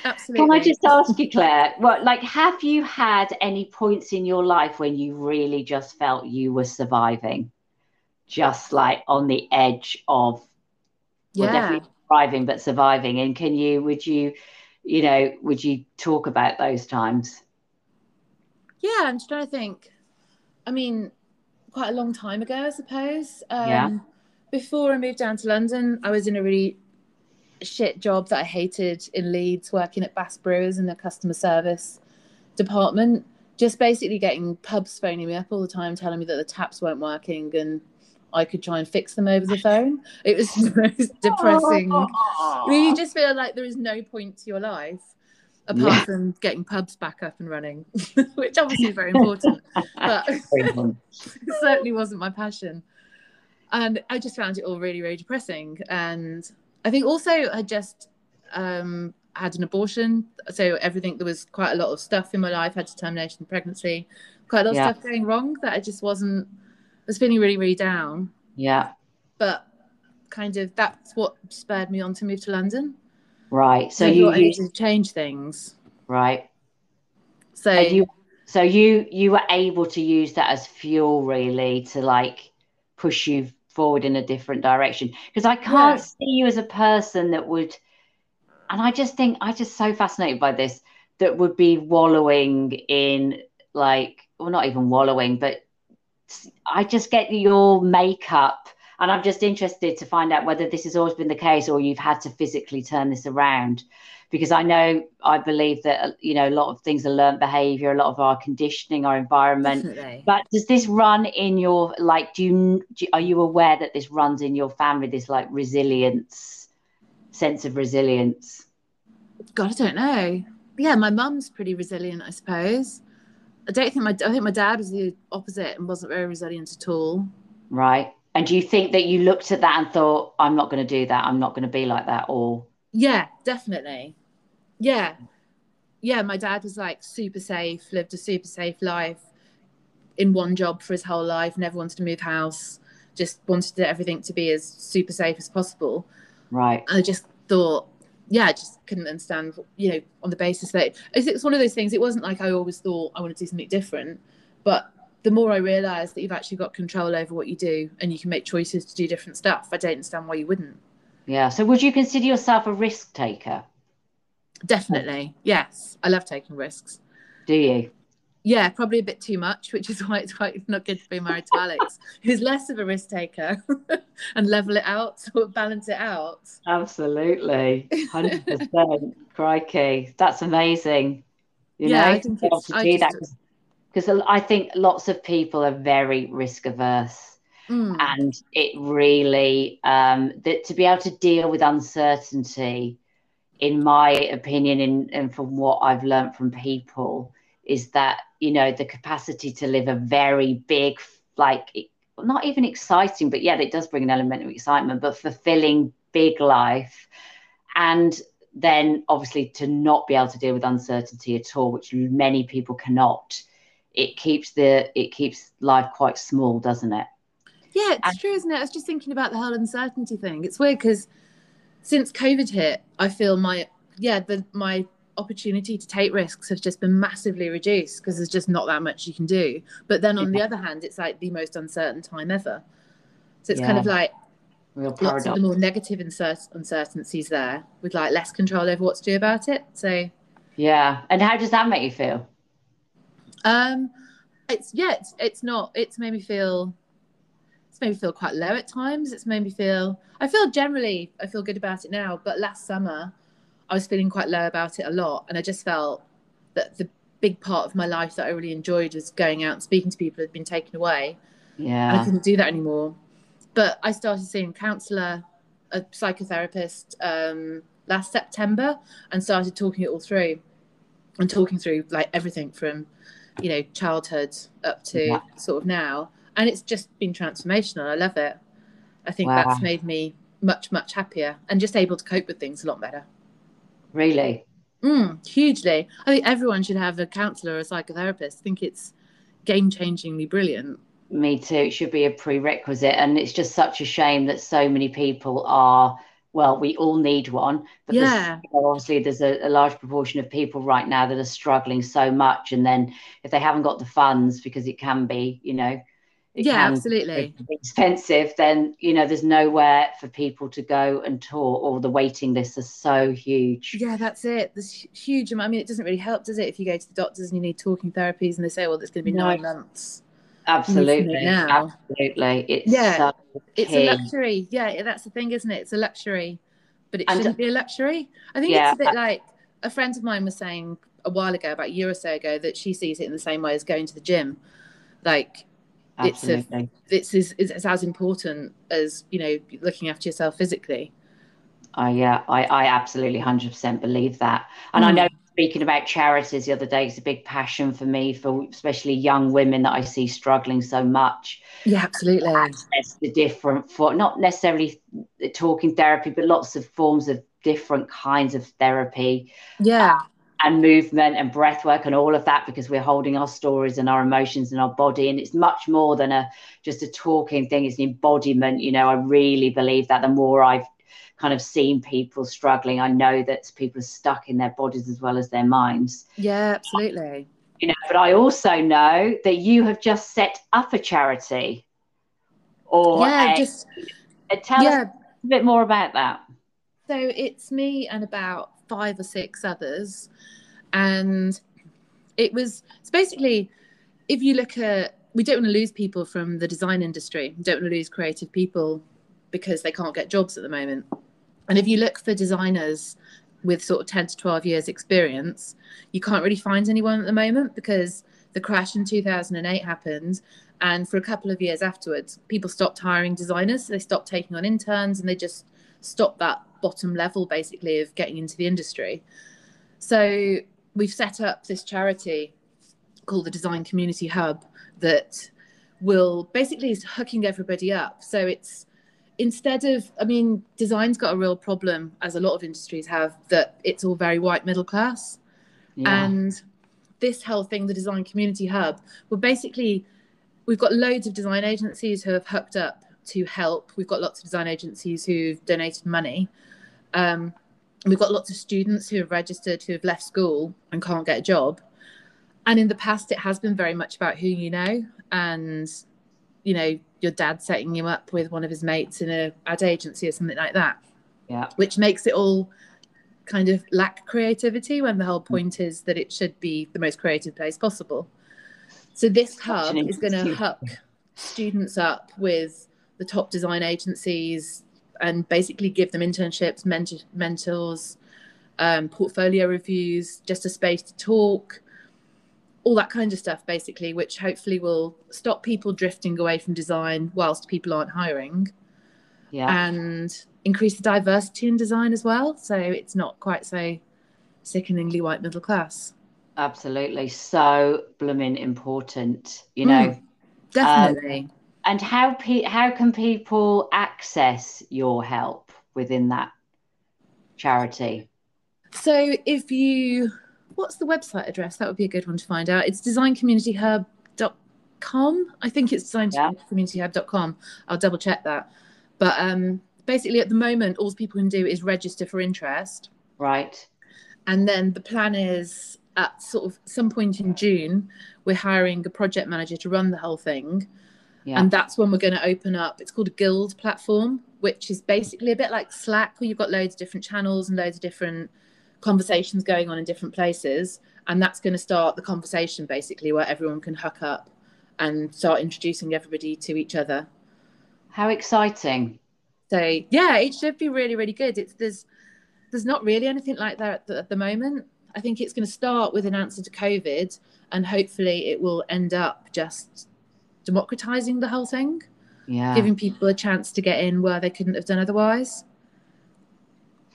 Speaker 2: Absolutely.
Speaker 1: Can I just ask you, Claire? What, like, have you had any points in your life when you really just felt you were surviving? just like on the edge of yeah. well, definitely thriving but surviving and can you would you you know would you talk about those times
Speaker 2: yeah i'm trying to think i mean quite a long time ago i suppose um, yeah. before i moved down to london i was in a really shit job that i hated in leeds working at bass brewers in the customer service department just basically getting pubs phoning me up all the time telling me that the taps weren't working and I could try and fix them over the phone. It was [laughs] the most depressing. you just feel like there is no point to your life apart yeah. from getting pubs back up and running, [laughs] which obviously is very important, but [laughs] it certainly wasn't my passion. And I just found it all really, really depressing. And I think also I just um, had an abortion. So everything, there was quite a lot of stuff in my life, had termination pregnancy, quite a lot of stuff going wrong that I just wasn't I was feeling really, really down.
Speaker 1: Yeah.
Speaker 2: But kind of that's what spurred me on to move to London.
Speaker 1: Right. So, so you
Speaker 2: used to change things.
Speaker 1: Right.
Speaker 2: So
Speaker 1: and you so you you were able to use that as fuel really to like push you forward in a different direction because I can't yeah. see you as a person that would and I just think I just so fascinated by this that would be wallowing in like well not even wallowing but I just get your makeup, and I'm just interested to find out whether this has always been the case or you've had to physically turn this around. Because I know, I believe that you know a lot of things are learned behavior, a lot of our conditioning, our environment. Definitely. But does this run in your like? Do you, do are you aware that this runs in your family? This like resilience, sense of resilience.
Speaker 2: God, I don't know. Yeah, my mum's pretty resilient, I suppose. I don't think my I think my dad was the opposite and wasn't very resilient at all.
Speaker 1: Right. And do you think that you looked at that and thought, I'm not going to do that. I'm not going to be like that, or?
Speaker 2: Yeah, definitely. Yeah, yeah. My dad was like super safe, lived a super safe life, in one job for his whole life. Never wanted to move house. just wanted everything to be as super safe as possible.
Speaker 1: Right.
Speaker 2: And I just thought, yeah, I just couldn't understand, you know, on the basis that it's one of those things. It wasn't like I always thought I wanted to do something different, but the more I realised that you've actually got control over what you do and you can make choices to do different stuff, I don't understand why you wouldn't.
Speaker 1: Yeah. So would you consider yourself a risk taker?
Speaker 2: Definitely. Yes. I love taking risks.
Speaker 1: Do you?
Speaker 2: Yeah, probably a bit too much, which is [laughs] why it's quite not good to be married to Alex, who's less of a risk taker [laughs] and level it out, sort of balance it out.
Speaker 1: Absolutely. 100%. Crikey. That's amazing. You
Speaker 2: yeah,
Speaker 1: know,
Speaker 2: I think it's,
Speaker 1: to do that because I think lots of people are very risk averse.
Speaker 2: Mm.
Speaker 1: And it really, um, that to be able to deal with uncertainty, in my opinion, in, and from what I've learned from people, is that you know the capacity to live a very big like not even exciting but yeah it does bring an element of excitement but fulfilling big life and then obviously to not be able to deal with uncertainty at all which many people cannot it keeps the it keeps life quite small doesn't it
Speaker 2: yeah it's and, true isn't it i was just thinking about the whole uncertainty thing it's weird because since covid hit i feel my yeah the my opportunity to take risks has just been massively reduced because there's just not that much you can do. But then on the other hand, it's like the most uncertain time ever. So it's yeah. kind of like lots of the more negative insert- uncertainties there with like less control over what to do about it. So
Speaker 1: yeah. And how does that make you feel?
Speaker 2: Um, it's yeah, it's it's not. It's made me feel. It's made me feel quite low at times. It's made me feel. I feel generally. I feel good about it now. But last summer, I was feeling quite low about it a lot. And I just felt that the big part of my life that I really enjoyed was going out and speaking to people had been taken away.
Speaker 1: Yeah.
Speaker 2: And I couldn't do that anymore. But I started seeing a counsellor, a psychotherapist um, last September and started talking it all through and talking through like everything from, you know, childhood up to yeah. sort of now. And it's just been transformational. I love it. I think wow. that's made me much, much happier and just able to cope with things a lot better.
Speaker 1: Really?
Speaker 2: Mm, hugely. I think everyone should have a counsellor or a psychotherapist. I think it's game changingly brilliant.
Speaker 1: Me too. It should be a prerequisite. And it's just such a shame that so many people are, well, we all need one. But
Speaker 2: yeah.
Speaker 1: There's, obviously, there's a, a, large proportion of people right now that are struggling so much. And then if they haven't got the funds, because it can be, you know,
Speaker 2: yeah absolutely
Speaker 1: expensive then you know there's nowhere for people to go and talk or the waiting lists are so huge
Speaker 2: yeah that's it there's huge amount. i mean it doesn't really help does it if you go to the doctors and you need talking therapies and they say well it's going to be no. nine months
Speaker 1: absolutely absolutely. It's
Speaker 2: yeah it's a luxury. Yeah that's the thing isn't it? It's a luxury but it shouldn't be a luxury. I think yeah, it's a bit like a friend of mine was saying a while ago about a year or so ago that she sees it in the same way as going to the gym. Like
Speaker 1: Absolutely.
Speaker 2: it's a, it's, as, it's as important as you know looking after yourself physically.
Speaker 1: I yeah, I, I absolutely hundred percent believe that, and mm. I know speaking about charities the other day is a big passion for me, for especially young women that I see struggling so much.
Speaker 2: Yeah, absolutely.
Speaker 1: Access the different for not necessarily talking therapy, but lots of forms of different kinds of therapy.
Speaker 2: Yeah uh,
Speaker 1: and movement and breath work and all of that because we're holding our stories and our emotions and our body and it's much more than a just a talking thing it's an embodiment you know i really believe that the more i've kind of seen people struggling i know that people are stuck in their bodies as well as their minds
Speaker 2: yeah absolutely
Speaker 1: you know but i also know that you have just set up a charity or
Speaker 2: yeah a, just
Speaker 1: tell yeah. us a bit more about that
Speaker 2: so it's me and about five or six others. And it was it's basically if you look at we don't want to lose people from the design industry. We don't want to lose creative people because they can't get jobs at the moment. And if you look for designers with sort of 10 to 12 years experience, you can't really find anyone at the moment because the crash in 2008 happened. And for a couple of years afterwards, people stopped hiring designers. So they stopped taking on interns and they just stopped that bottom level basically of getting into the industry. So we've set up this charity called the Design Community Hub that will basically is hooking everybody up. So it's instead of I mean, design's got a real problem, as a lot of industries have, that it's all very white middle class. Yeah. And this whole thing, the Design Community Hub, will basically we've got loads of design agencies who have hooked up to help. We've got lots of design agencies who've donated money. Um, we've got lots of students who have registered who have left school and can't get a job. And in the past, it has been very much about who you know and, you know, your dad setting you up with one of his mates in a ad agency or something like that.
Speaker 1: Yeah.
Speaker 2: Which makes it all kind of lack creativity when the whole point is that it should be the most creative place possible. So this hub is going to hook students up with the top design agencies and basically give them internships, mentor, mentors, um, portfolio reviews, just a space to talk, all that kind of stuff, basically, which hopefully will stop people drifting away from design whilst people aren't hiring.
Speaker 1: Yeah.
Speaker 2: And increase the diversity in design as well. So it's not quite so sickeningly white middle class.
Speaker 1: Absolutely. So blooming important, you know. Mm,
Speaker 2: definitely.
Speaker 1: Um, and how pe- how can people access your help within that charity?
Speaker 2: So if you what's the website address? That would be a good one to find out. It's designcommunityhub.com. I think it's designcommunityhub.com. I'll double check that. But um basically at the moment all people can do is register for interest
Speaker 1: right
Speaker 2: and then the plan is at sort of some point in june we're hiring a project manager to run the whole thing yeah. and that's when we're going to open up it's called a guild platform which is basically a bit like slack where you've got loads of different channels and loads of different conversations going on in different places and that's going to start the conversation basically where everyone can hook up and start introducing everybody to each other
Speaker 1: how exciting
Speaker 2: so yeah, it should be really, really good. It's there's there's not really anything like that at the, at the moment. I think it's going to start with an answer to COVID, and hopefully it will end up just democratizing the whole thing.
Speaker 1: Yeah,
Speaker 2: giving people a chance to get in where they couldn't have done otherwise.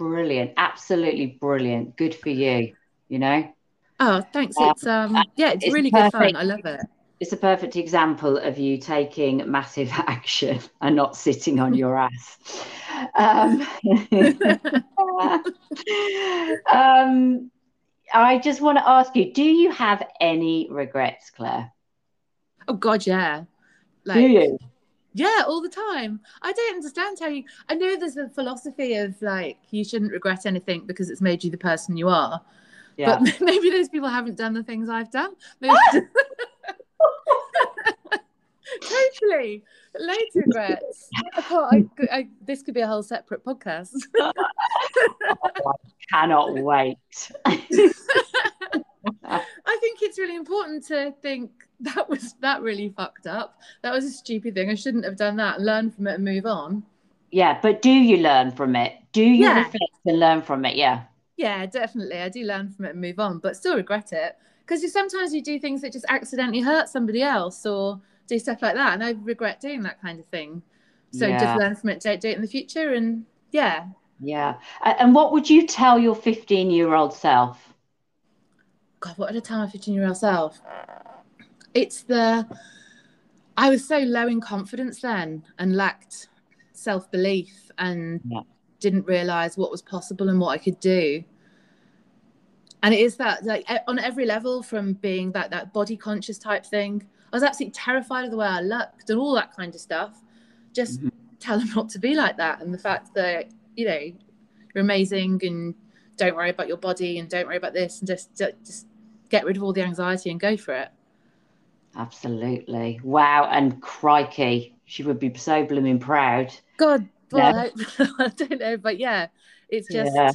Speaker 1: Brilliant, absolutely brilliant. Good for you. You know.
Speaker 2: Oh, thanks. It's um yeah, it's, it's really perfect. good fun. I love it
Speaker 1: it's a perfect example of you taking massive [laughs] action and not sitting on your ass. Um, [laughs] um, I just want to ask you: Do you have any regrets, Claire?
Speaker 2: Oh God, yeah.
Speaker 1: Like, do you?
Speaker 2: Yeah, all the time. I don't understand how you. I know there's a philosophy of like you shouldn't regret anything because it's made you the person you are. Yeah. But [laughs] maybe those people haven't done the things I've done. Maybe ah! [laughs] totally. Loads of regrets. I I, I, this could be a whole separate podcast. [laughs] oh,
Speaker 1: I cannot wait. I
Speaker 2: think it's really important to think [laughs] that was that really fucked up. That was a stupid thing. I shouldn't have done that. Learn from it and move on.
Speaker 1: Yeah, but do you learn from it? Do you yeah. reflect and learn from it? Yeah.
Speaker 2: Yeah, definitely. I do learn from it and move on, but still regret it because you sometimes you do things that just accidentally hurt somebody else or do stuff like that and i regret doing that kind of thing so yeah. just learn from it don't do it in the future and yeah
Speaker 1: yeah and what would you tell your 15 year old self
Speaker 2: god what would i tell my 15 year old self it's the i was so low in confidence then and lacked self-belief and yeah. didn't realize what was possible and what i could do and it is that like on every level from being that that body conscious type thing i was absolutely terrified of the way i looked and all that kind of stuff just mm-hmm. tell them not to be like that and the fact that you know you're amazing and don't worry about your body and don't worry about this and just just get rid of all the anxiety and go for it
Speaker 1: absolutely wow and crikey she would be so blooming proud
Speaker 2: god well [laughs] I, I, don't know but yeah it's just yeah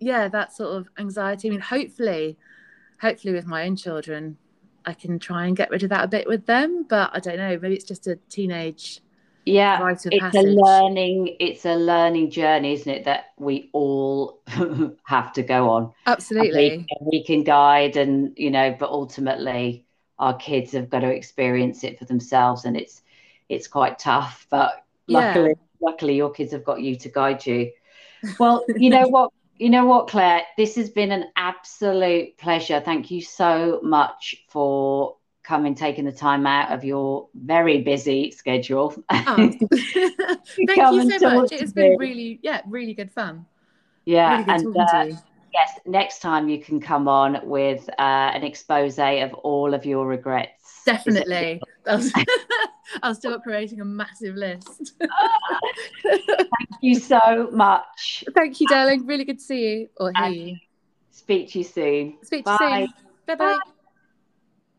Speaker 2: yeah, that sort of anxiety. I mean, hopefully, hopefully with my own children, I can try and get rid of that a bit with them. But I don't know. Maybe it's just a teenage.
Speaker 1: Yeah, it's passage. a learning. It's a learning journey, isn't it? That we all [laughs] have to go on.
Speaker 2: Absolutely.
Speaker 1: We, we, can guide, and you know, but ultimately, our kids have got to experience it for themselves, and it's it's quite tough. But luckily, yeah. luckily, your kids have got you to guide you. Well, you know [laughs] what, you know what, Claire? This has been an absolute pleasure. Thank you so much for coming, taking the time out of your very busy schedule. [laughs] Oh. [laughs]
Speaker 2: Thank you so much. It's been really, yeah, really good fun.
Speaker 1: Yeah, really and uh, yes, next time you can come on with uh, an expose of all of your regrets.
Speaker 2: Definitely. I'll, I'll start creating a massive list. [laughs] [laughs]
Speaker 1: Thank you so much.
Speaker 2: Thank you, darling. Really good to see you or hear you.
Speaker 1: Speak to you soon.
Speaker 2: Speak to Bye. you soon. Bye-bye. bye bye